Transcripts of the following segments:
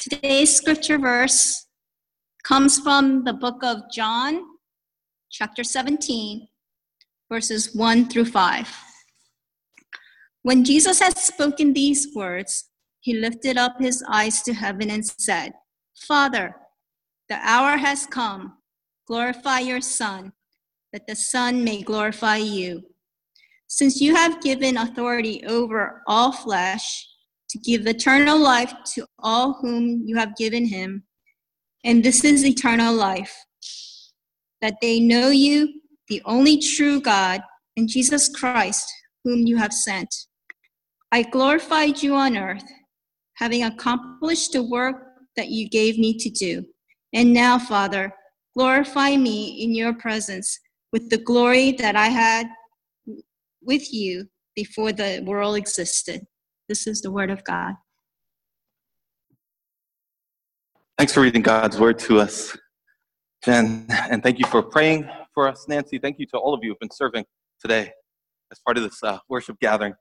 Today's scripture verse comes from the book of John, chapter 17, verses 1 through 5. When Jesus had spoken these words, he lifted up his eyes to heaven and said, Father, the hour has come. Glorify your Son, that the Son may glorify you. Since you have given authority over all flesh, to give eternal life to all whom you have given him. And this is eternal life, that they know you, the only true God, and Jesus Christ, whom you have sent. I glorified you on earth, having accomplished the work that you gave me to do. And now, Father, glorify me in your presence with the glory that I had with you before the world existed. This is the word of God. Thanks for reading God's word to us, Jen. And thank you for praying for us, Nancy. Thank you to all of you who've been serving today as part of this uh, worship gathering.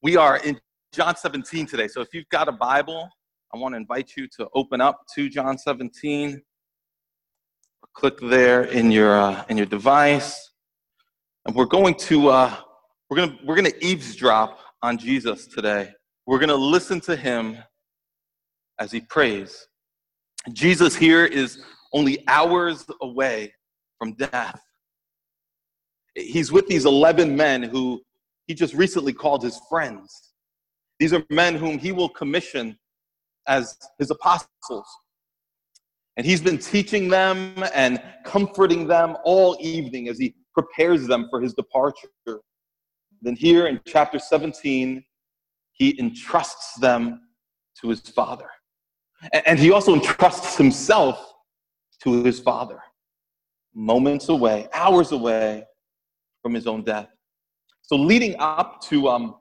We are in John 17 today. So if you've got a Bible, I want to invite you to open up to John 17. Click there in your uh, in your device, and we're going to uh, we're going to we're going to eavesdrop on Jesus today. We're going to listen to him as he prays. Jesus here is only hours away from death. He's with these 11 men who he just recently called his friends. These are men whom he will commission as his apostles. And he's been teaching them and comforting them all evening as he prepares them for his departure. Then, here in chapter 17, he entrusts them to his father. And he also entrusts himself to his father, moments away, hours away from his own death. So, leading up to, um,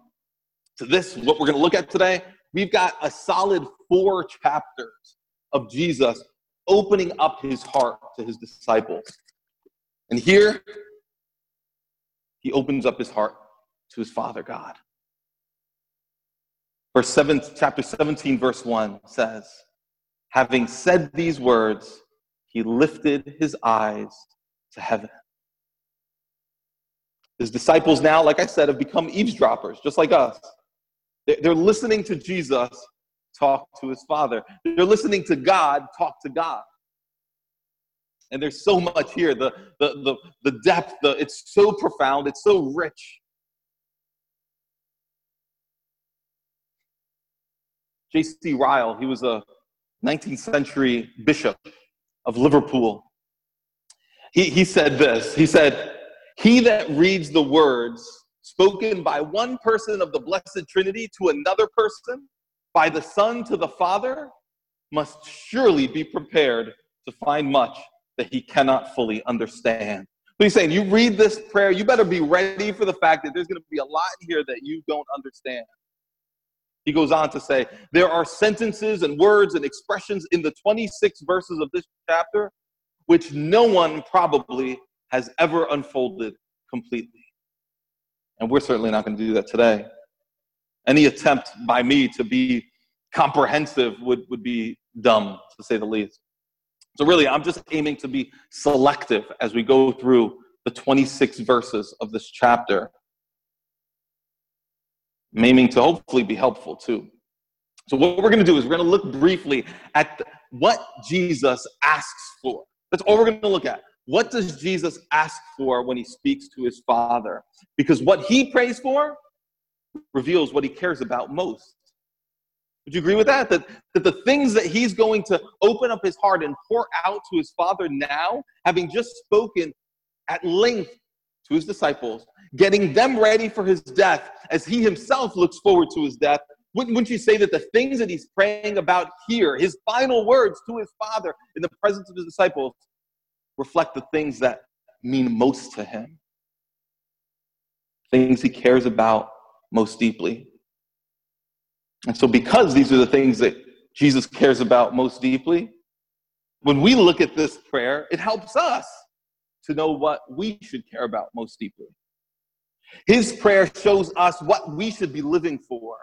to this, what we're going to look at today, we've got a solid four chapters of Jesus opening up his heart to his disciples. And here, he opens up his heart to his Father God. Verse 7, chapter 17, verse 1 says, Having said these words, he lifted his eyes to heaven. His disciples now, like I said, have become eavesdroppers, just like us. They're listening to Jesus talk to his Father, they're listening to God talk to God. And there's so much here. The, the, the, the depth, the, it's so profound, it's so rich. J.C. Ryle, he was a 19th century bishop of Liverpool. He, he said this He said, He that reads the words spoken by one person of the Blessed Trinity to another person, by the Son to the Father, must surely be prepared to find much that he cannot fully understand. So he's saying, you read this prayer, you better be ready for the fact that there's going to be a lot in here that you don't understand. He goes on to say, There are sentences and words and expressions in the 26 verses of this chapter which no one probably has ever unfolded completely. And we're certainly not going to do that today. Any attempt by me to be comprehensive would, would be dumb, to say the least. So, really, I'm just aiming to be selective as we go through the 26 verses of this chapter aiming to hopefully be helpful too. So, what we're going to do is we're going to look briefly at the, what Jesus asks for. That's all we're going to look at. What does Jesus ask for when he speaks to his Father? Because what he prays for reveals what he cares about most. Would you agree with that? That, that the things that he's going to open up his heart and pour out to his Father now, having just spoken at length to his disciples, getting them ready for his death as he himself looks forward to his death. Wouldn't, wouldn't you say that the things that he's praying about here, his final words to his father in the presence of his disciples, reflect the things that mean most to him? Things he cares about most deeply. And so, because these are the things that Jesus cares about most deeply, when we look at this prayer, it helps us to know what we should care about most deeply. His prayer shows us what we should be living for.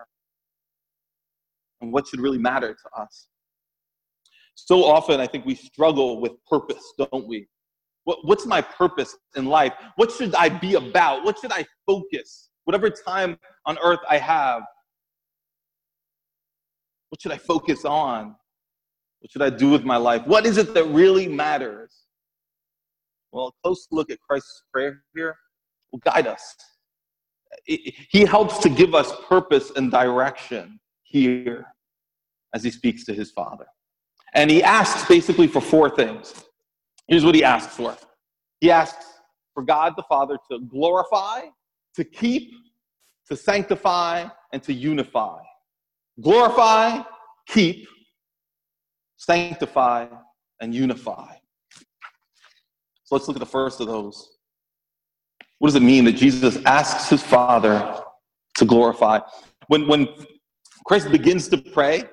and what should really matter to us. So often, I think we struggle with purpose, don't we? What, what's my purpose in life? What should I be about? What should I focus? Whatever time on earth I have, what should I focus on? What should I do with my life? What is it that really matters? Well, a close look at Christ's prayer here will guide us. He helps to give us purpose and direction here as he speaks to his Father. And he asks basically for four things. Here's what he asks for He asks for God the Father to glorify, to keep, to sanctify, and to unify. Glorify, keep, sanctify, and unify. So let's look at the first of those. What does it mean that Jesus asks his Father to glorify? When, when Christ begins to pray,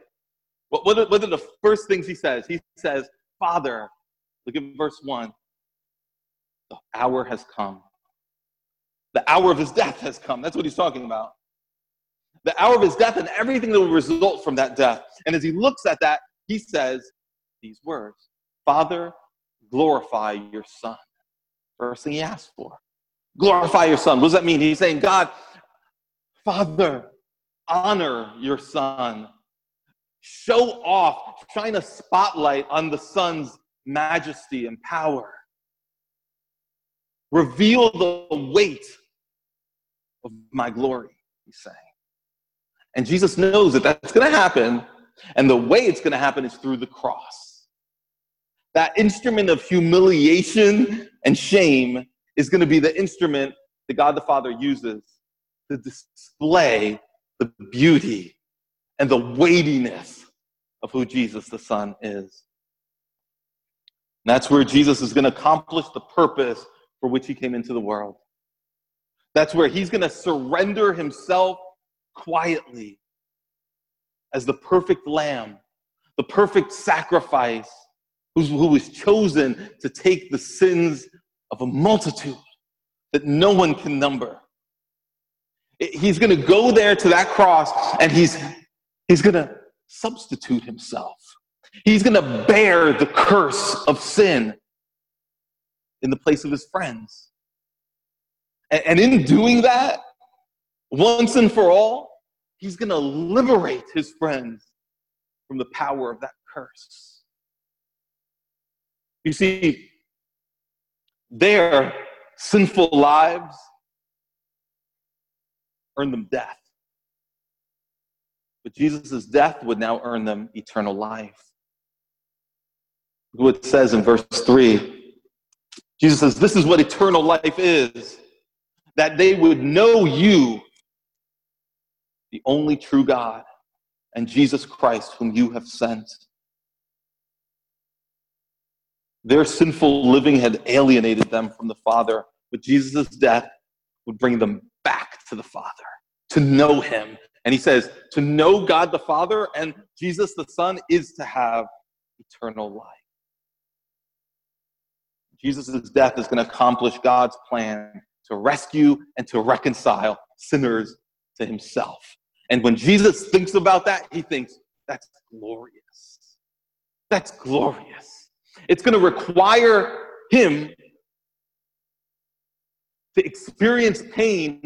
what, are, what are the first things he says? He says, Father, look at verse 1. The hour has come. The hour of his death has come. That's what he's talking about. The hour of his death and everything that will result from that death. And as he looks at that, he says these words Father, glorify your Son. First thing he asks for. Glorify your Son. What does that mean? He's saying, God, Father, honor your Son show off, shine a spotlight on the Son's majesty and power. Reveal the weight of my glory, he's saying. And Jesus knows that that's going to happen, and the way it's going to happen is through the cross. That instrument of humiliation and shame is going to be the instrument that God the Father uses to display the beauty and the weightiness of who Jesus the Son is. And that's where Jesus is going to accomplish the purpose for which he came into the world. That's where he's going to surrender himself quietly as the perfect lamb, the perfect sacrifice, who was chosen to take the sins of a multitude that no one can number. He's going to go there to that cross and he's He's going to substitute himself. He's going to bear the curse of sin in the place of his friends. And in doing that, once and for all, he's going to liberate his friends from the power of that curse. You see, their sinful lives earn them death. But Jesus' death would now earn them eternal life. What it says in verse 3 Jesus says, This is what eternal life is that they would know you, the only true God, and Jesus Christ, whom you have sent. Their sinful living had alienated them from the Father, but Jesus' death would bring them back to the Father, to know Him and he says, to know God the Father and Jesus the Son is to have eternal life. Jesus' death is going to accomplish God's plan to rescue and to reconcile sinners to himself. And when Jesus thinks about that, he thinks, that's glorious. That's glorious. It's going to require him to experience pain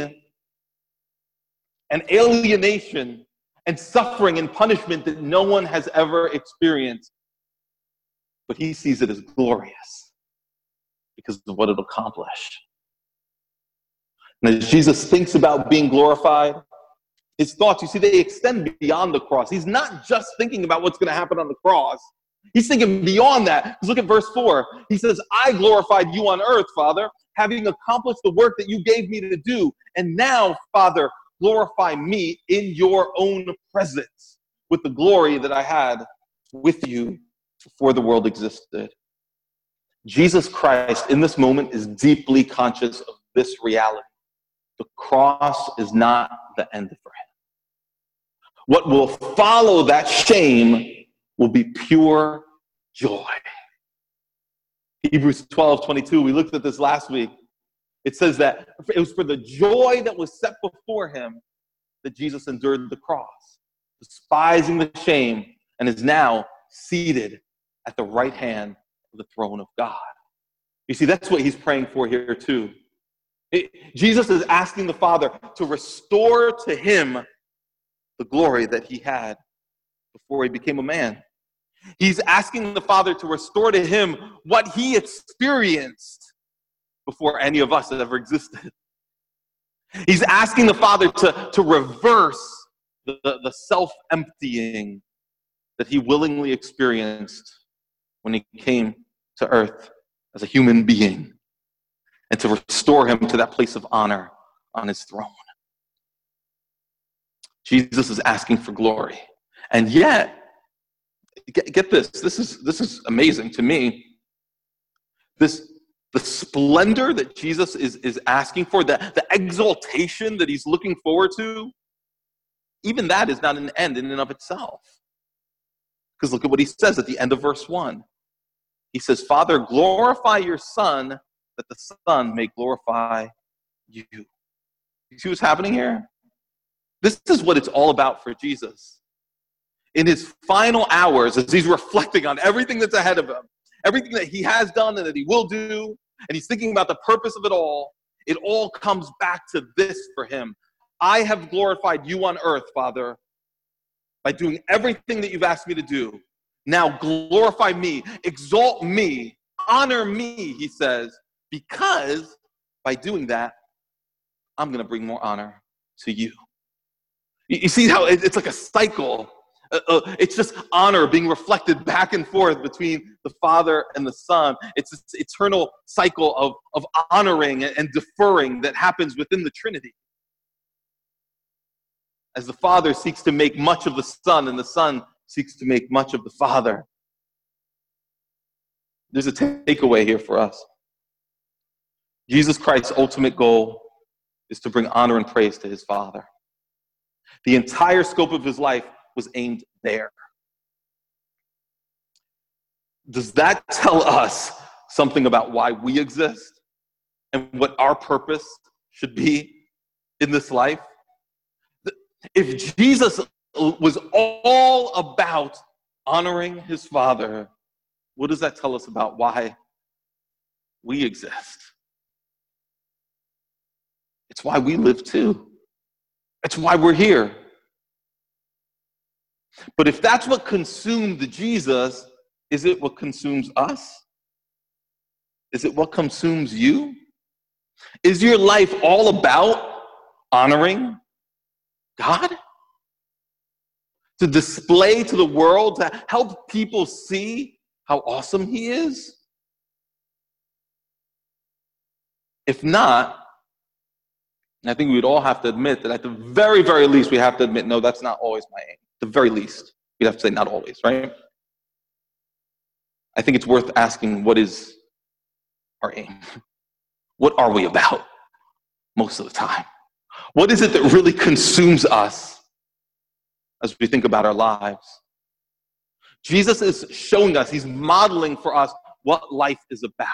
and alienation and suffering and punishment that no one has ever experienced. But he sees it as glorious because of what it accomplished. And as Jesus thinks about being glorified, his thoughts, you see, they extend beyond the cross. He's not just thinking about what's going to happen on the cross. He's thinking beyond that. Because look at verse 4. He says, I glorified you on earth, Father, having accomplished the work that you gave me to do. And now, Father, glorify me in your own presence with the glory that I had with you before the world existed. Jesus Christ, in this moment, is deeply conscious of this reality. The cross is not the end for him. What will follow that shame will be pure joy. Hebrews 12 22, we looked at this last week. It says that it was for the joy that was set before him that Jesus endured the cross. despising the shame, and is now seated at the right hand of the throne of God. You see, that's what he's praying for here, too. It, Jesus is asking the Father to restore to him the glory that he had before he became a man. He's asking the Father to restore to him what he experienced before any of us ever existed. He's asking the Father to, to reverse the, the, the self emptying that he willingly experienced when he came to earth as a human being and to restore him to that place of honor on his throne. Jesus is asking for glory. And yet, get, get this, this is, this is amazing to me. This, the splendor that Jesus is, is asking for, the, the exaltation that he's looking forward to, even that is not an end in and of itself. Because look at what he says at the end of verse 1. He says, Father, glorify your Son, that the Son may glorify you. You see what's happening here? This is what it's all about for Jesus. In his final hours, as he's reflecting on everything that's ahead of him, everything that he has done and that he will do, and he's thinking about the purpose of it all, it all comes back to this for him. I have glorified you on earth, Father, by doing everything that you've asked me to do. Now glorify me, exalt me, honor me, he says, because by doing that, I'm going to bring more honor to you. You see how it's like a cycle. Uh, uh, it's just honor being reflected back and forth between the Father and the Son. It's this eternal cycle of, of honoring and deferring that happens within the Trinity. As the Father seeks to make much of the Son, and the Son seeks to make much of the Father. There's a takeaway here for us. Jesus Christ's ultimate goal is to bring honor and praise to his Father. The entire scope of his life was aimed there. Does that tell us something about why we exist and what our purpose should be in this life? If Jesus was all about honoring his Father, what does that tell us about why we exist? It's why we live too. It's why we're here. But if that's what consumed Jesus, is it what consumes us? Is it what consumes you? Is your life all about honoring God? To display to the world, to help people see how awesome He is? If not, I think we'd all have to admit that at the very, very least, we have to admit, no, that's not always my aim. The very least, we'd have to say, not always, right? I think it's worth asking, what is our aim? What are we about most of the time? What is it that really consumes us as we think about our lives? Jesus is showing us, he's modeling for us what life is about.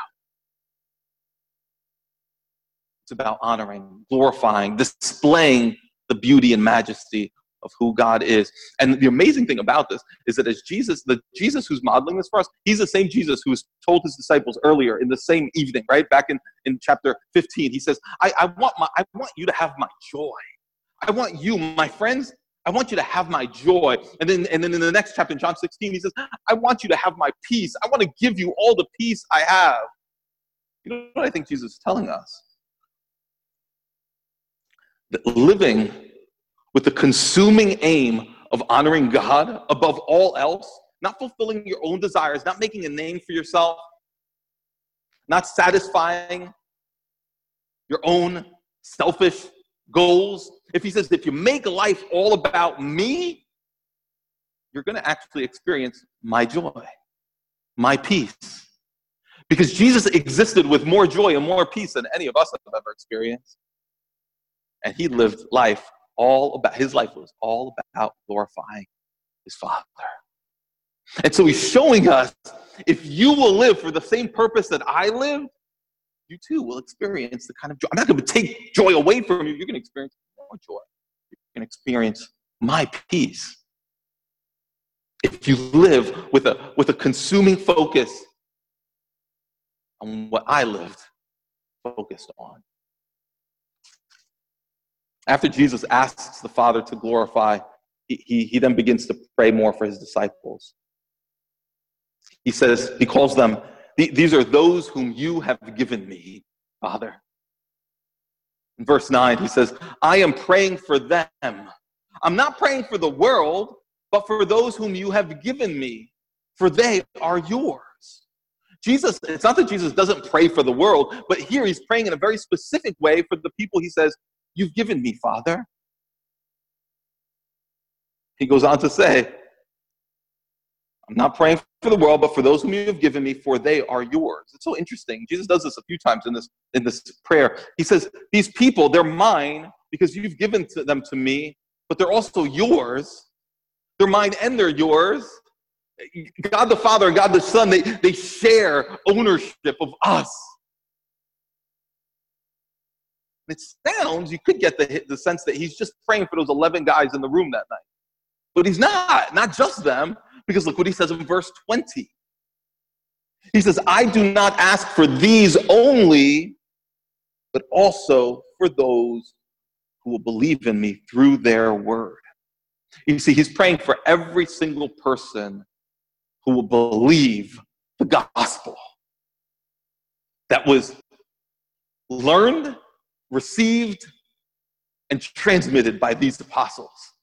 It's about honoring, glorifying, displaying the beauty and majesty of who God is. And the amazing thing about this is that as Jesus, the Jesus who's modeling this for us, he's the same Jesus who told his disciples earlier in the same evening, right? Back in, in chapter 15, he says, I, I want my I want you to have my joy. I want you, my friends, I want you to have my joy. And then, and then in the next chapter, in John 16, he says, I want you to have my peace. I want to give you all the peace I have. You know what I think Jesus is telling us? That living with the consuming aim of honoring God above all else, not fulfilling your own desires, not making a name for yourself, not satisfying your own selfish goals. If he says, if you make life all about me, you're going to actually experience my joy, my peace. Because Jesus existed with more joy and more peace than any of us have ever experienced. And he lived life all about, his life was all about glorifying his Father. And so he's showing us if you will live for the same purpose that I lived, you too will experience the kind of joy. I'm not going to take joy away from you. You're going to experience more joy. You're going to experience my peace. if you live with a, with a consuming focus on what I lived focused on. After Jesus asks the Father to glorify, he, he, he then begins to pray more for his disciples. He says, he calls them, these are those whom you have given me, Father. In verse 9, he says, I am praying for them. I'm not praying for the world, but for those whom you have given me, for they are yours. Jesus, it's not that Jesus doesn't pray for the world, but here he's praying in a very specific way for the people he says, You've given me, Father. He goes on to say, I'm not praying for the world, but for those whom you have given me, for they are yours. It's so interesting. Jesus does this a few times in this, in this prayer. He says, These people, they're mine because you've given to them to me, but they're also yours. They're mine and they're yours. God the Father and God the Son, they, they share ownership of us. It sounds, you could get the, the sense that he's just praying for those 11 guys in the room that night. But he's not, not just them, because look what he says in verse 20. He says, I do not ask for these only, but also for those who will believe in me through their word. You see, he's praying for every single person who will believe the gospel that was learned, received, and transmitted by these apostles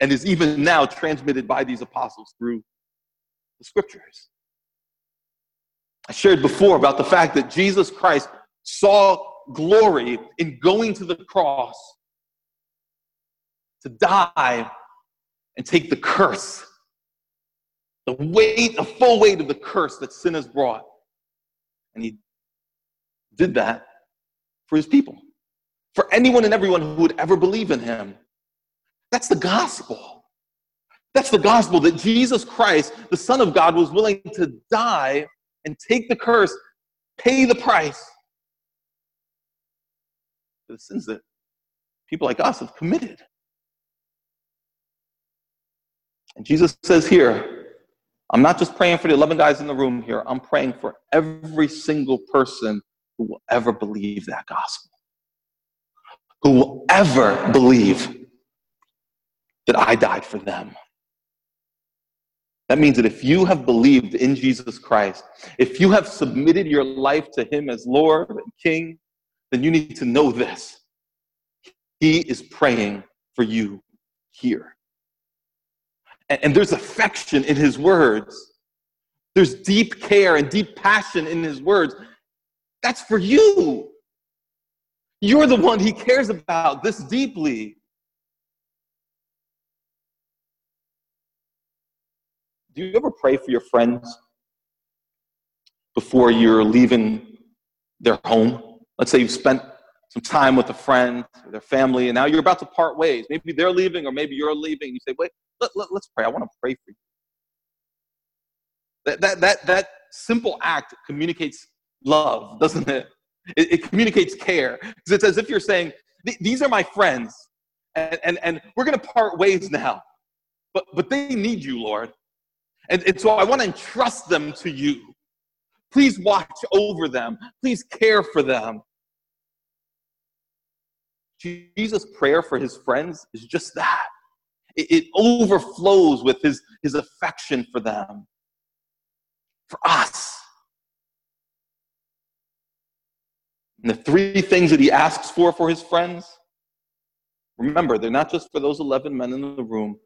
and is even now transmitted by these apostles through the scriptures. I shared before about the fact that Jesus Christ saw glory in going to the cross to die and take the curse, the weight, the full weight of the curse that sin has brought. And he did that for his people, for anyone and everyone who would ever believe in him. That's the gospel. That's the gospel that Jesus Christ, the Son of God, was willing to die and take the curse, pay the price for the sins that people like us have committed. And Jesus says here, I'm not just praying for the 11 guys in the room here, I'm praying for every single person who will ever believe that gospel, who will ever believe that I died for them. That means that if you have believed in Jesus Christ, if you have submitted your life to Him as Lord and King, then you need to know this. He is praying for you here. And, and there's affection in His words, there's deep care and deep passion in His words. That's for you. You're the one He cares about this deeply. Do you ever pray for your friends before you're leaving their home? Let's say you've spent some time with a friend or their family, and now you're about to part ways. Maybe they're leaving, or maybe you're leaving. You say, "Wait, let, let, let's pray. I want to pray for you." That, that, that, that simple act communicates love, doesn't it? It, it communicates care. Because it's as if you're saying, These are my friends, and, and, and we're going to part ways now. But, but they need you, Lord. And, and so I want to entrust them to you. Please watch over them. Please care for them. Jesus' prayer for his friends is just that. It, it overflows with his, his affection for them, for us. And the three things that he asks for for his friends, remember, they're not just for those 11 men in the room.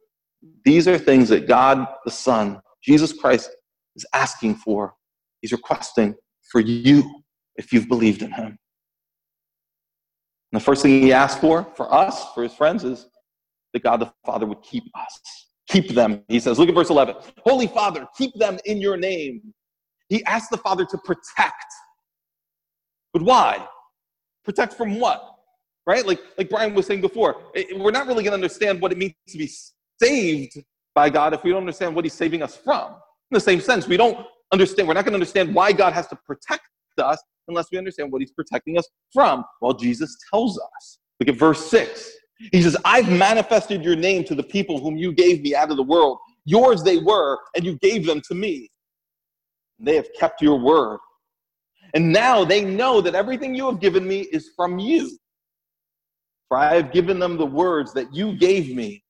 These are things that God the Son Jesus Christ is asking for, he's requesting for you if you've believed in him. And the first thing he asks for, for us, for his friends, is that God the Father would keep us. Keep them, he says. Look at verse 11. Holy Father, keep them in your name. He asks the Father to protect. But why? Protect from what? Right? Like, like Brian was saying before, we're not really going to understand what it means to be saved by God if we don't understand what He's saving us from. In the same sense, we don't understand, we're not going to understand why God has to protect us unless we understand what He's protecting us from. Well, Jesus tells us. Look at verse 6. He says, I've manifested your name to the people whom you gave me out of the world. yours they were, and you gave them to me. They have kept your word. And now they know that everything you have given me is from you. For I have given them the words that you gave me,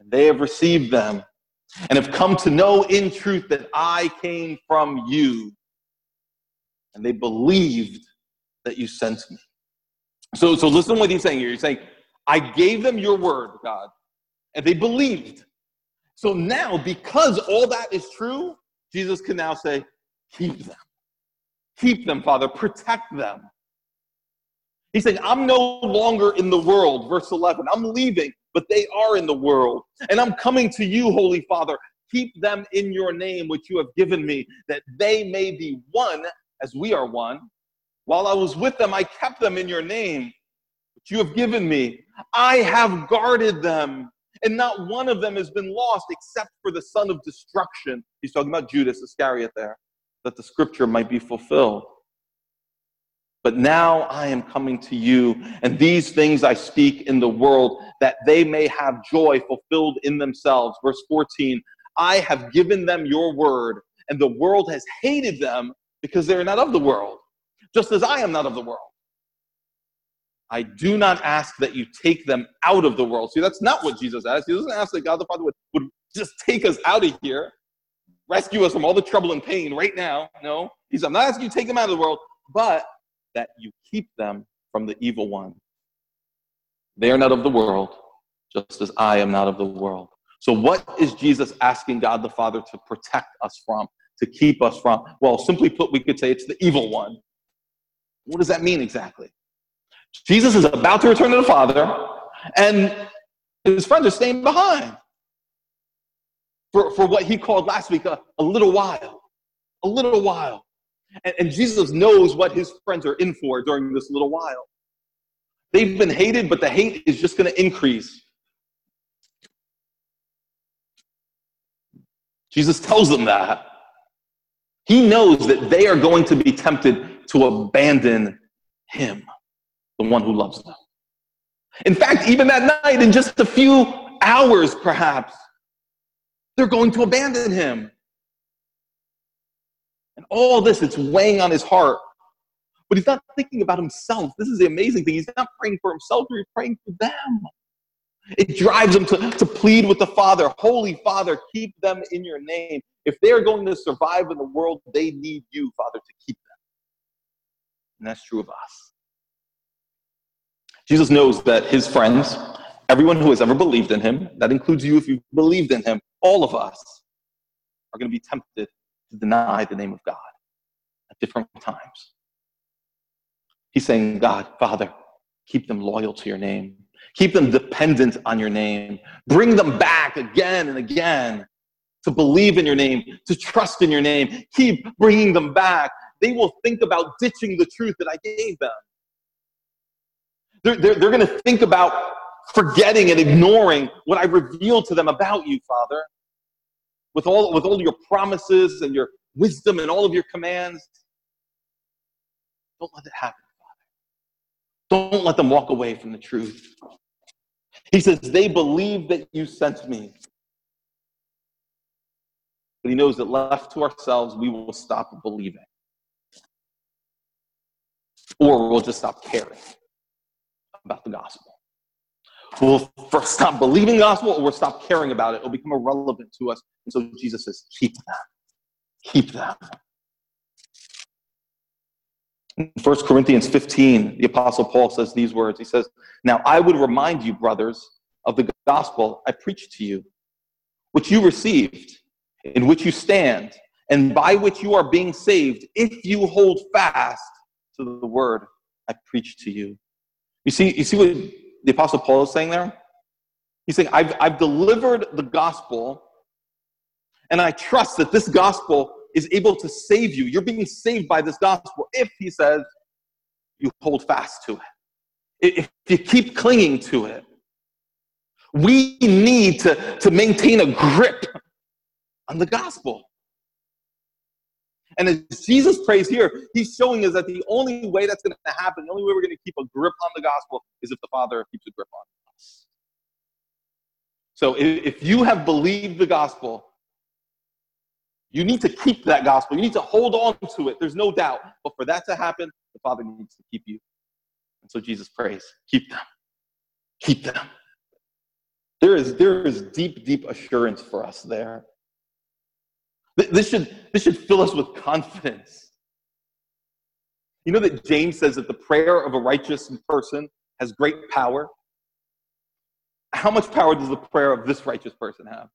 and they have received them, and have come to know in truth that I came from you. And they believed that you sent me. So, so listen to what he's saying here. He's saying, I gave them your word, God, and they believed. So now, because all that is true, Jesus can now say, Keep them. Keep them, Father. Protect them. He's saying, I'm no longer in the world, verse 11. I'm leaving, but they are in the world. And I'm coming to you, Holy Father. Keep them in your name, which you have given me, that they may be one as we are one. While I was with them, I kept them in your name, which you have given me. I have guarded them, and not one of them has been lost except for the son of destruction. He's talking about Judas Iscariot there that the scripture might be fulfilled. But now I am coming to you, and these things I speak in the world, that they may have joy fulfilled in themselves. Verse 14 I have given them your word, and the world has hated them because they are not of the world, just as I am not of the world. I do not ask that you take them out of the world. See, that's not what Jesus asked. He doesn't ask that God the Father would, would just take us out of here rescue us from all the trouble and pain right now. No, he said, I'm not asking you to take them out of the world, but that you keep them from the evil one. They are not of the world, just as I am not of the world. So, what is Jesus asking God the Father to protect us from, to keep us from? Well, simply put, we could say it's the evil one. What does that mean exactly? Jesus is about to return to the Father, and his friends are staying behind for, for what he called last week a, a little while. A little while. And, and Jesus knows what his friends are in for during this little while. They've been hated, but the hate is just going to increase. Jesus tells them that. He knows that they are going to be tempted to abandon him, the one who loves them. In fact, even that night, in just a few hours perhaps, they're going to abandon him. And all this, it's weighing on his heart. But he's not thinking about himself. This is the amazing thing. He's not praying for himself, he's praying for them. It drives him to, to plead with the Father Holy Father, keep them in your name. If they are going to survive in the world, they need you, Father, to keep them. And that's true of us. Jesus knows that his friends, everyone who has ever believed in him, that includes you if you've believed in him, all of us are going to be tempted to deny the name of God at different times. He's saying, God, Father, keep them loyal to your name. Keep them dependent on your name. Bring them back again and again to believe in your name, to trust in your name. Keep bringing them back. They will think about ditching the truth that I gave them. They're, they're, they're going to think about forgetting and ignoring what I revealed to them about you, Father with all, with all your promises and your wisdom and all of your commands. Don't let it happen, Father. Don't let them walk away from the truth. He says, They believe that you sent me. But he knows that left to ourselves, we will stop believing. Or we'll just stop caring about the gospel. We'll first stop believing the gospel or we'll stop caring about it. It'll become irrelevant to us. And so Jesus says, keep them. Keep them. In 1 Corinthians 15, the Apostle Paul says these words. He says, Now I would remind you, brothers, of the gospel I preached to you, which you received, in which you stand, and by which you are being saved, if you hold fast to the word I preached to you. You see, you see what the Apostle Paul is saying there? He's saying, I've, I've delivered the gospel, and I trust that this gospel is able to save you. You're being saved by this gospel if, he says, you hold fast to it. If you keep clinging to it. We need to, to maintain a grip on the gospel. And as Jesus prays here, he's showing us that the only way that's going to happen, the only way we're going to keep a grip on the gospel is if the Father keeps a grip on us. So if you have believed the gospel, you need to keep that gospel. You need to hold on to it. There's no doubt. But for that to happen, the Father needs to keep you. And so Jesus prays, keep them. Keep them. There is, there is deep, deep assurance for us there. This should, this should fill us with confidence. You know that James says that the prayer of a righteous person has great power? How much power does the prayer of this righteous person have?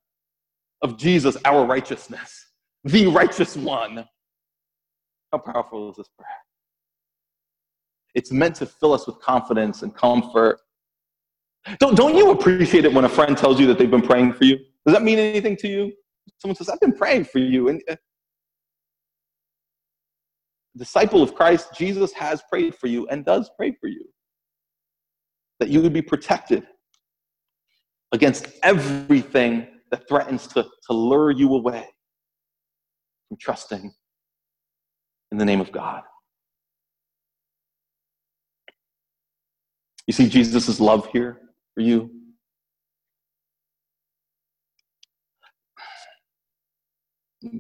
Of Jesus, our righteousness, the righteous one. How powerful is this prayer? It's meant to fill us with confidence and comfort. Don't, don't you appreciate it when a friend tells you that they've been praying for you? Does that mean anything to you? Someone says, I've been praying for you. And uh, disciple of Christ, Jesus has prayed for you and does pray for you. That you would be protected against everything that threatens to, to lure you away from trusting in the name of God. You see Jesus' love here for you.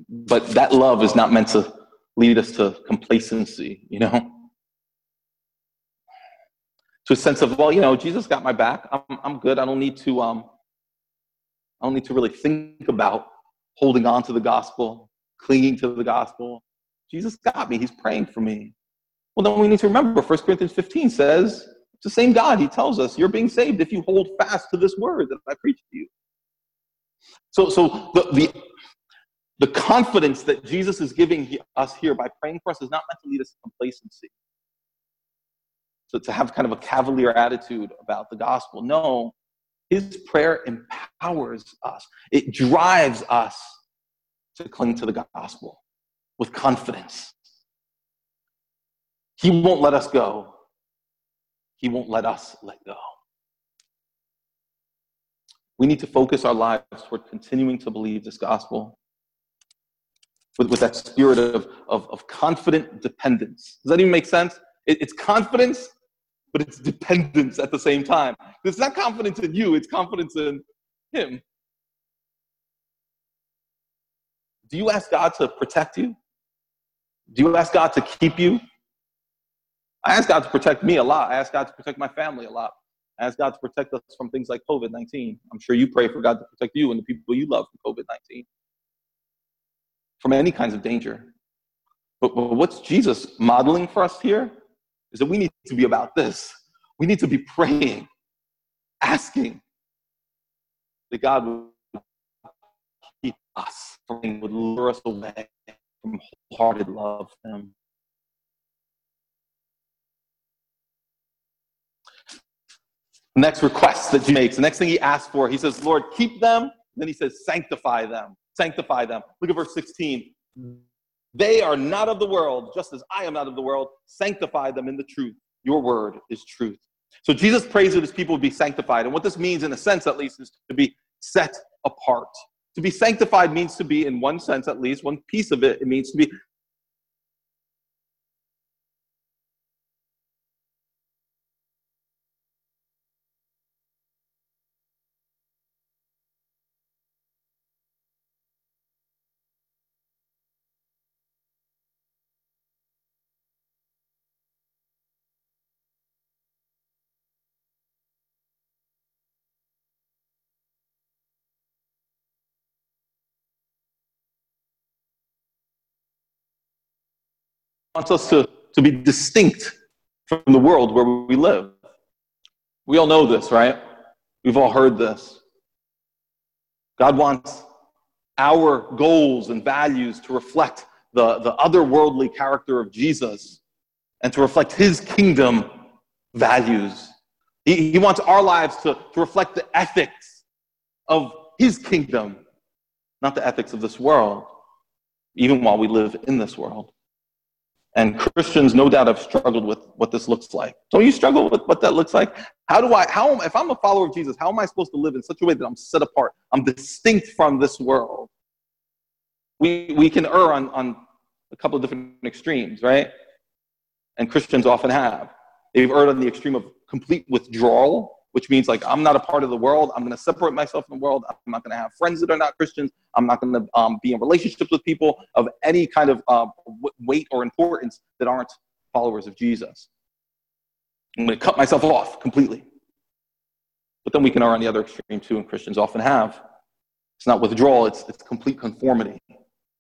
But that love is not meant to lead us to complacency, you know? to a sense of, well, you know, Jesus got my back. I'm, I'm good. I don't need to, um, I don't need to really think about holding on to the gospel, clinging to the gospel. Jesus got me. He's praying for me. Well, then we need to remember 1 Corinthians 15 says, it's the same God. He tells us, you're being saved if you hold fast to this word that I preach to you. So, so the, the, the confidence that Jesus is giving us here by praying for us is not meant to lead us to complacency. So to have kind of a cavalier attitude about the gospel. No, his prayer empowers us, it drives us to cling to the gospel with confidence. He won't let us go, he won't let us let go. We need to focus our lives toward continuing to believe this gospel with, with that spirit of, of, of confident dependence. Does that even make sense? It, it's confidence but it's dependence at the same time. It's not confidence in you, it's confidence in Him. Do you ask God to protect you? Do you ask God to keep you? I ask God to protect me a lot. I ask God to protect my family a lot. I ask God to protect us from things like COVID 19. I'm sure you pray for God to protect you and the people you love from COVID 19, from any kinds of danger. But, but what's Jesus modeling for us here? is that we need to be about this. We need to be praying, asking that God would keep us would lure us away from wholehearted love for Him. Next request that he makes, the next thing he asks for, he says, Lord, keep them. Then he says, sanctify them. Sanctify them. Look at verse 16. They are not of the world, just as I am not of the world. Sanctify them in the truth. Your word is truth. So Jesus prays that his people would be sanctified. And what this means, in a sense at least, is to be set apart. To be sanctified means to be, in one sense at least, one piece of it, it means to be wants us to, to be distinct from the world where we live. We all know this, right? We've all heard this. God wants our goals and values to reflect the, the otherworldly character of Jesus and to reflect his kingdom values. He, he wants our lives to, to reflect the ethics of his kingdom, not the ethics of this world, even while we live in this world. And Christians, no doubt, have struggled with what this looks like. Don't you struggle with what that looks like? How do I, how, if I'm a follower of Jesus, how am I supposed to live in such a way that I'm set apart? I'm distinct from this world. We, we can err on, on a couple of different extremes, right? And Christians often have. They've erred on the extreme of complete withdrawal which means like I'm not a part of the world. I'm going to separate myself from the world. I'm not going to have friends that are not Christians. I'm not going to um, be in relationships with people of any kind of uh, weight or importance that aren't followers of Jesus. I'm going to cut myself off completely. But then we can are on the other extreme too, and Christians often have. It's not withdrawal, it's, it's complete conformity.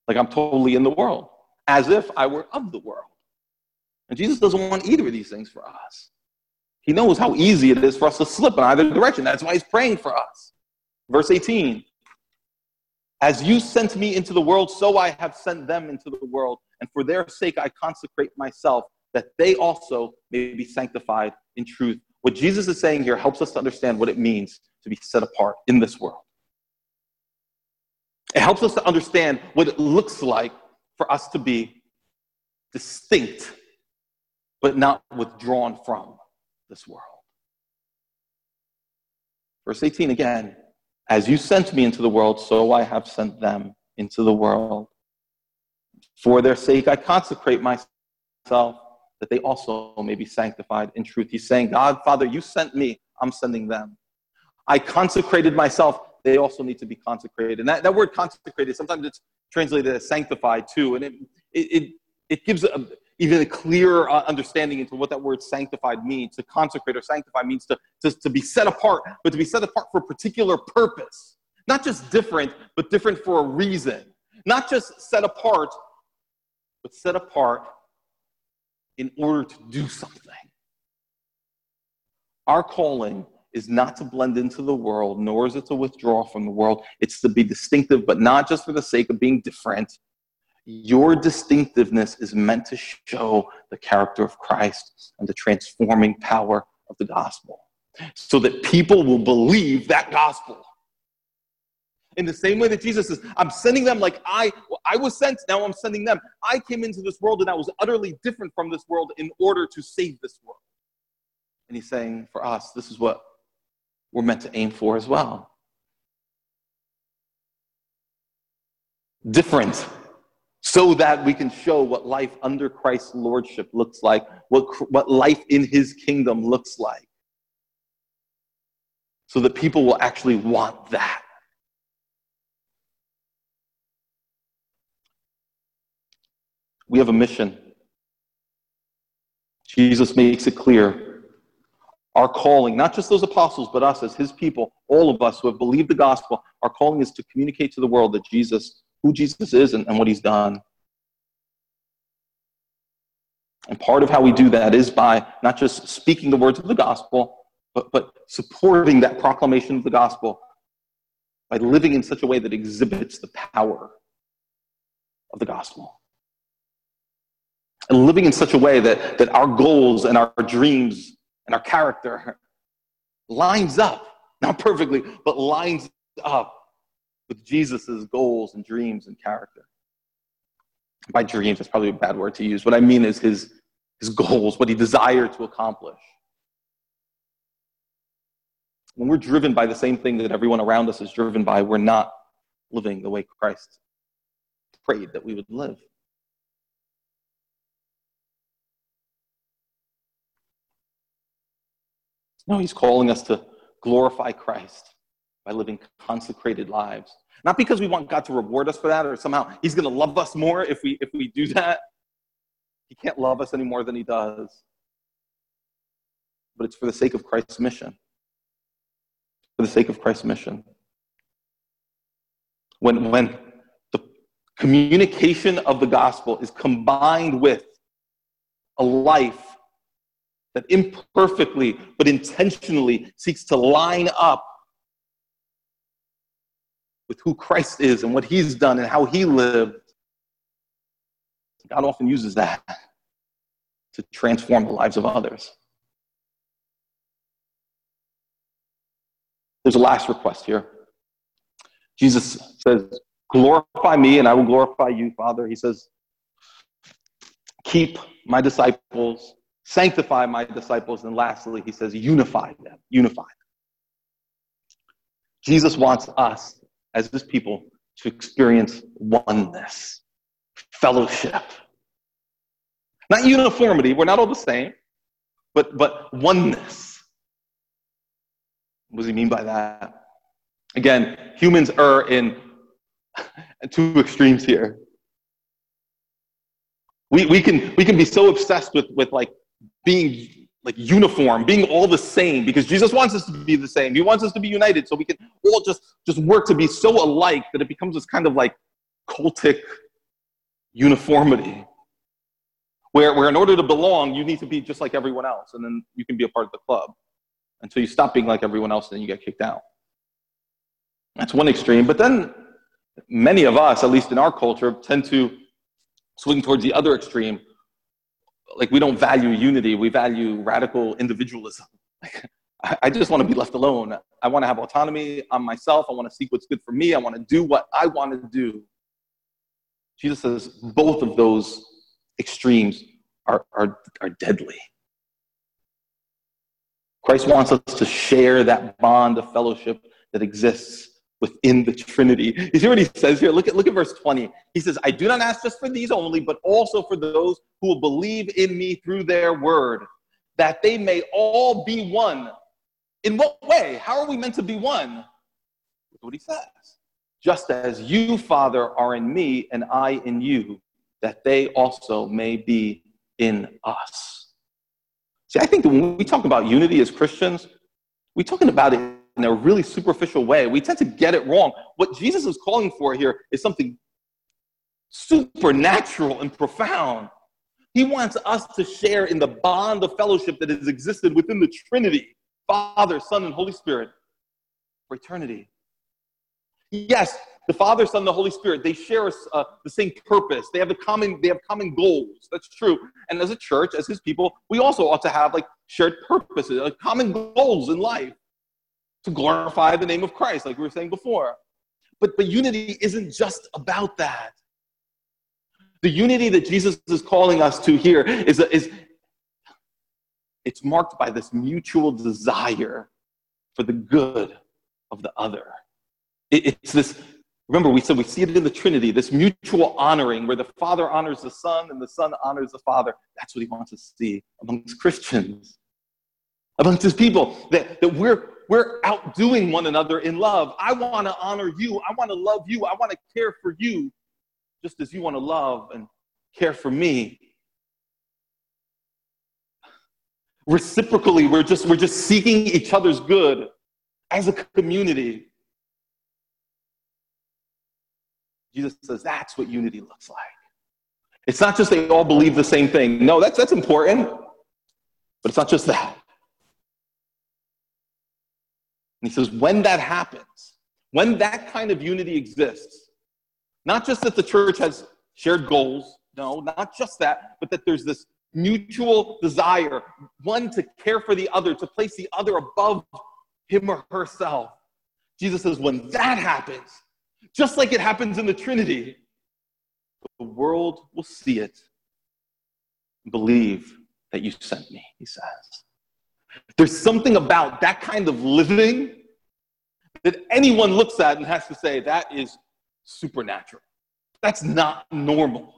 Like I'm totally in the world, as if I were of the world. And Jesus doesn't want either of these things for us. He knows how easy it is for us to slip in either direction. That's why he's praying for us. Verse 18 As you sent me into the world, so I have sent them into the world. And for their sake I consecrate myself, that they also may be sanctified in truth. What Jesus is saying here helps us to understand what it means to be set apart in this world. It helps us to understand what it looks like for us to be distinct, but not withdrawn from this world. Verse 18 again, as you sent me into the world, so I have sent them into the world. For their sake, I consecrate myself that they also may be sanctified in truth. He's saying, God, Father, you sent me, I'm sending them. I consecrated myself, they also need to be consecrated. And that, that word consecrated, sometimes it's translated as sanctified too. And it, it, it, it gives a, even a clearer uh, understanding into what that word sanctified means. To consecrate or sanctify means to, to, to be set apart, but to be set apart for a particular purpose. Not just different, but different for a reason. Not just set apart, but set apart in order to do something. Our calling is not to blend into the world, nor is it to withdraw from the world. It's to be distinctive, but not just for the sake of being different, your distinctiveness is meant to show the character of Christ and the transforming power of the gospel so that people will believe that gospel. In the same way that Jesus says, I'm sending them like I, I was sent, now I'm sending them. I came into this world and I was utterly different from this world in order to save this world. And he's saying, for us, this is what we're meant to aim for as well. Different so that we can show what life under Christ's lordship looks like, what, what life in his kingdom looks like. So that people will actually want that. We have a mission. Jesus makes it clear. Our calling, not just those apostles, but us as his people, all of us who have believed the gospel, our calling is to communicate to the world that Jesus who Jesus is and, and what he's done. And part of how we do that is by not just speaking the words of the gospel, but, but supporting that proclamation of the gospel by living in such a way that exhibits the power of the gospel. And living in such a way that, that our goals and our dreams and our character lines up, not perfectly, but lines up with Jesus' goals and dreams and character. By dreams, that's probably a bad word to use. What I mean is his, his goals, what he desired to accomplish. When we're driven by the same thing that everyone around us is driven by, we're not living the way Christ prayed that we would live. No, he's calling us to glorify Christ by living consecrated lives. Not because we want God to reward us for that or somehow He's going to love us more if we, if we do that. He can't love us any more than He does. But it's for the sake of Christ's mission. For the sake of Christ's mission. When, when the communication of the gospel is combined with a life that imperfectly but intentionally seeks to line up with who Christ is and what he's done and how he lived, God often uses that to transform the lives of others. There's a last request here. Jesus says, Glorify me, and I will glorify you, Father. He says, Keep my disciples, sanctify my disciples, and lastly, he says, Unify them, unify them. Jesus wants us as his people to experience oneness, fellowship. Not uniformity, we're not all the same, but, but oneness. What does he mean by that? Again, humans err in two extremes here. We, we, can, we can be so obsessed with, with like being like uniform, being all the same, because Jesus wants us to be the same. He wants us to be united, so we can all just, just work to be so alike that it becomes this kind of like cultic uniformity. Where, where in order to belong, you need to be just like everyone else, and then you can be a part of the club. Until you stop being like everyone else, and then you get kicked out. That's one extreme. But then many of us, at least in our culture, tend to swing towards the other extreme. Like we don't value unity, we value radical individualism. Like, I just want to be left alone. I want to have autonomy on myself. I want to seek what's good for me. I want to do what I want to do. Jesus says both of those extremes are, are, are deadly. Christ wants us to share that bond of fellowship that exists within the Trinity. You see what he says here? Look at, look at verse 20. He says, I do not ask just for these only, but also for those who will believe in me through their word, that they may all be one. In what way? How are we meant to be one? Look what he says. Just as you, Father, are in me and I in you, that they also may be in us. See, I think that when we talk about unity as Christians, we're talking about it in a really superficial way. We tend to get it wrong. What Jesus is calling for here is something supernatural and profound. He wants us to share in the bond of fellowship that has existed within the Trinity Father, Son, and Holy Spirit for eternity. Yes, the Father, Son, and the Holy Spirit, they share uh, the same purpose. They have the common, they have common goals. That's true. And as a church, as His people, we also ought to have like shared purposes, like common goals in life to glorify the name of Christ, like we were saying before. But but unity isn't just about that. The unity that Jesus is calling us to here is, is it's marked by this mutual desire for the good of the other. It, it's this Remember, we said we see it in the Trinity, this mutual honoring where the Father honors the Son and the Son honors the Father. That's what he wants us to see amongst Christians, amongst his people, that, that we're, we're outdoing one another in love. I want to honor you. I want to love you. I want to care for you just as you want to love and care for me. Reciprocally, we're just, we're just seeking each other's good as a community. Jesus says that's what unity looks like. It's not just they all believe the same thing. No, that's, that's important, but it's not just that. And he says, when that happens, when that kind of unity exists, not just that the church has shared goals, no, not just that, but that there's this mutual desire, one to care for the other, to place the other above him or herself. Jesus says, when that happens, just like it happens in the Trinity. The world will see it believe that you sent me, he says. There's something about that kind of living that anyone looks at and has to say, that is supernatural. That's not normal.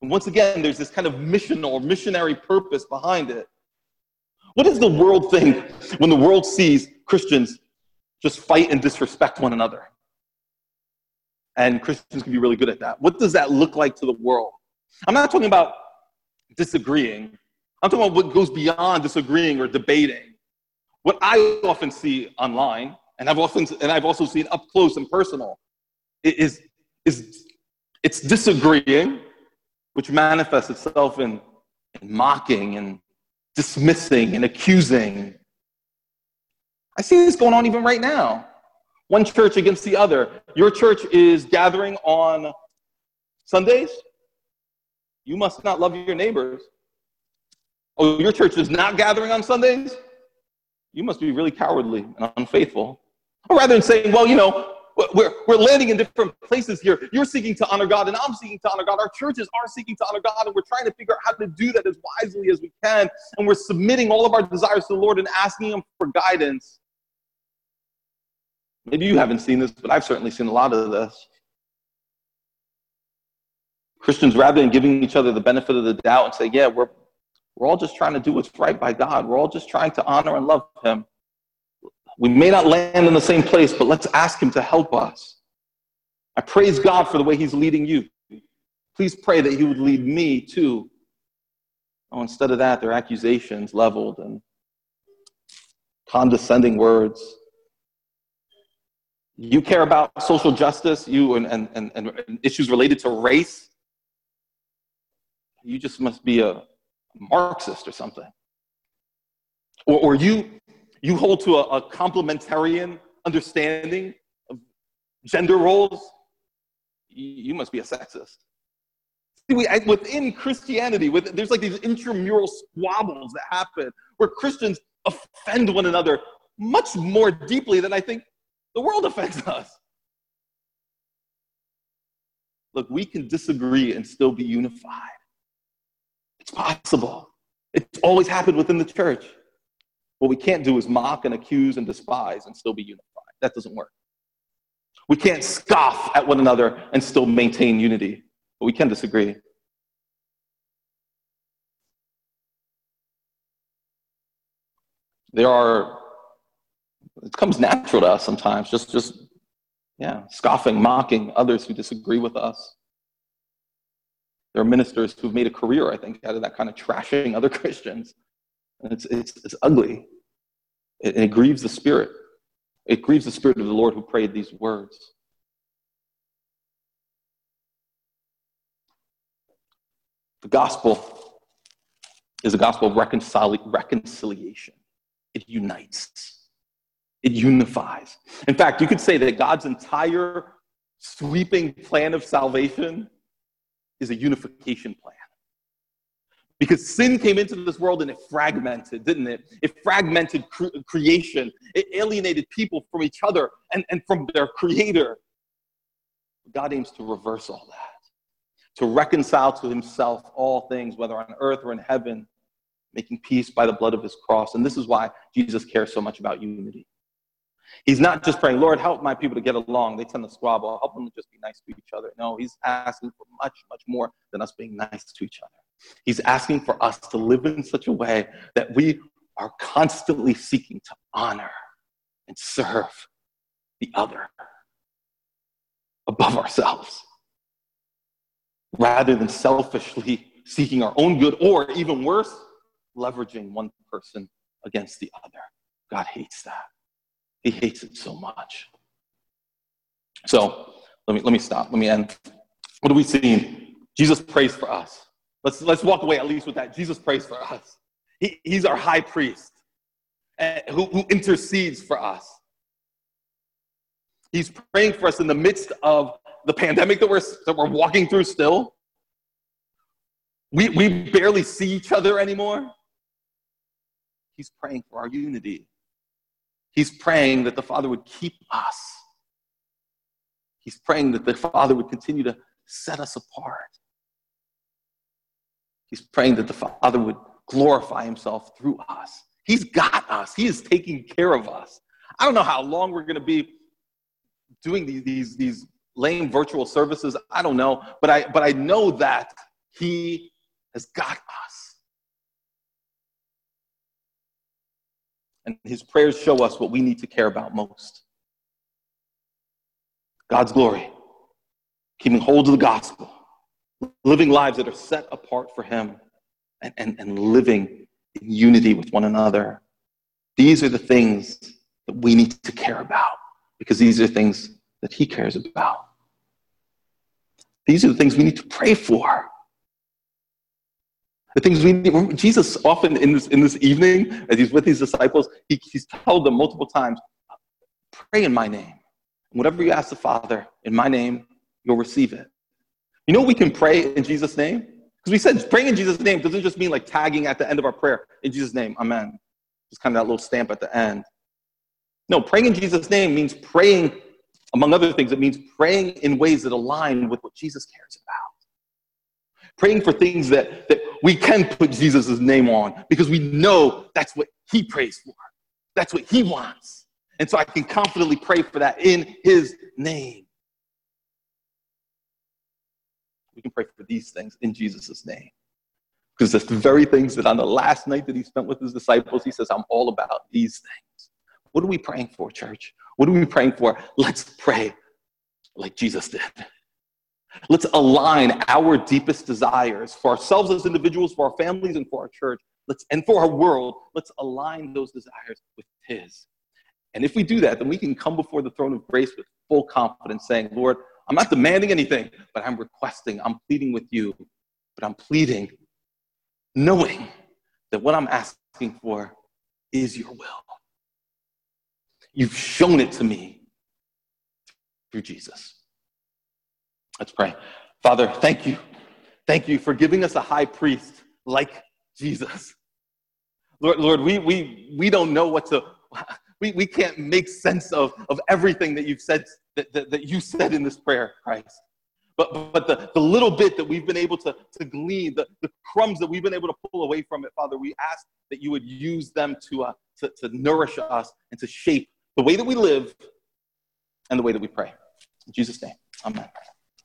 And once again, there's this kind of mission or missionary purpose behind it. What does the world think when the world sees Christians just fight and disrespect one another. And Christians can be really good at that. What does that look like to the world? I'm not talking about disagreeing. I'm talking about what goes beyond disagreeing or debating. What I often see online, and I've often and I've also seen up close and personal, is is it's disagreeing, which manifests itself in, in mocking and dismissing and accusing I see this going on even right now. One church against the other. Your church is gathering on Sundays. You must not love your neighbors. Oh, your church is not gathering on Sundays? You must be really cowardly and unfaithful. Or rather than saying, well, you know, we're, we're landing in different places here. You're seeking to honor God, and I'm seeking to honor God. Our churches are seeking to honor God, and we're trying to figure out how to do that as wisely as we can. And we're submitting all of our desires to the Lord and asking Him for guidance. Maybe you haven't seen this, but I've certainly seen a lot of this. Christians, rather than giving each other the benefit of the doubt and say, yeah, we're, we're all just trying to do what's right by God, we're all just trying to honor and love Him, We may not land in the same place, but let's ask Him to help us. I praise God for the way He's leading you. Please pray that He would lead me too. Oh, instead of that, there are accusations leveled and condescending words. You care about social justice, you and, and, and, and issues related to race. You just must be a Marxist or something. Or, or you, you hold to a, a complementarian understanding of gender roles. You, must be a sexist. See, we, within Christianity, with, there's like these intramural squabbles that happen where Christians offend one another much more deeply than I think the world offends us. Look, we can disagree and still be unified. It's possible. It's always happened within the church. What we can't do is mock and accuse and despise and still be unified. That doesn't work. We can't scoff at one another and still maintain unity, but we can disagree. There are, it comes natural to us sometimes, just, just, yeah, scoffing, mocking others who disagree with us. There are ministers who've made a career, I think, out of that kind of trashing other Christians. And it's, it's, it's ugly. It, it grieves the spirit. It grieves the spirit of the Lord who prayed these words. The gospel is a gospel of reconcili- reconciliation. It unites, it unifies. In fact, you could say that God's entire sweeping plan of salvation is a unification plan. Because sin came into this world and it fragmented, didn't it? It fragmented cre- creation. It alienated people from each other and, and from their creator. God aims to reverse all that, to reconcile to himself all things, whether on earth or in heaven, making peace by the blood of his cross. And this is why Jesus cares so much about unity. He's not just praying, Lord, help my people to get along. They tend to squabble. Help them to just be nice to each other. No, he's asking for much, much more than us being nice to each other. He's asking for us to live in such a way that we are constantly seeking to honor and serve the other above ourselves rather than selfishly seeking our own good or even worse, leveraging one person against the other. God hates that. He hates it so much. So let me let me stop. Let me end. What do we see? Jesus prays for us. Let's let's walk away at least with that. Jesus prays for us. He, he's our high priest uh, who, who intercedes for us. He's praying for us in the midst of the pandemic that we're, that we're walking through still. We, we barely see each other anymore. He's praying for our unity. He's praying that the Father would keep us. He's praying that the Father would continue to set us apart. He's praying that the Father would glorify himself through us. He's got us, He is taking care of us. I don't know how long we're going to be doing these, these, these lame virtual services. I don't know, but I, but I know that He has got us. And his prayers show us what we need to care about most God's glory, keeping hold of the gospel, living lives that are set apart for him, and, and, and living in unity with one another. These are the things that we need to care about because these are things that he cares about. These are the things we need to pray for. The things we need, Jesus often in this, in this evening, as he's with his disciples, he, he's told them multiple times, pray in my name. Whatever you ask the Father in my name, you'll receive it. You know we can pray in Jesus' name? Because we said praying in Jesus' name doesn't just mean like tagging at the end of our prayer, in Jesus' name, amen. Just kind of that little stamp at the end. No, praying in Jesus' name means praying, among other things, it means praying in ways that align with what Jesus cares about. Praying for things that, that we can put Jesus' name on because we know that's what he prays for. That's what he wants. And so I can confidently pray for that in his name. We can pray for these things in Jesus' name. Because it's the very things that on the last night that he spent with his disciples, he says, I'm all about these things. What are we praying for, church? What are we praying for? Let's pray like Jesus did. Let's align our deepest desires for ourselves as individuals, for our families, and for our church. Let's, and for our world, let's align those desires with His. And if we do that, then we can come before the throne of grace with full confidence, saying, Lord, I'm not demanding anything, but I'm requesting, I'm pleading with you, but I'm pleading, knowing that what I'm asking for is your will. You've shown it to me through Jesus. Let's pray. Father, thank you. Thank you for giving us a high priest like Jesus. Lord, Lord, we, we, we don't know what to, we, we can't make sense of, of everything that you've said, that, that, that you said in this prayer, Christ. But, but the, the little bit that we've been able to, to glean, the, the crumbs that we've been able to pull away from it, Father, we ask that you would use them to, uh, to, to nourish us and to shape the way that we live and the way that we pray. In Jesus' name, amen.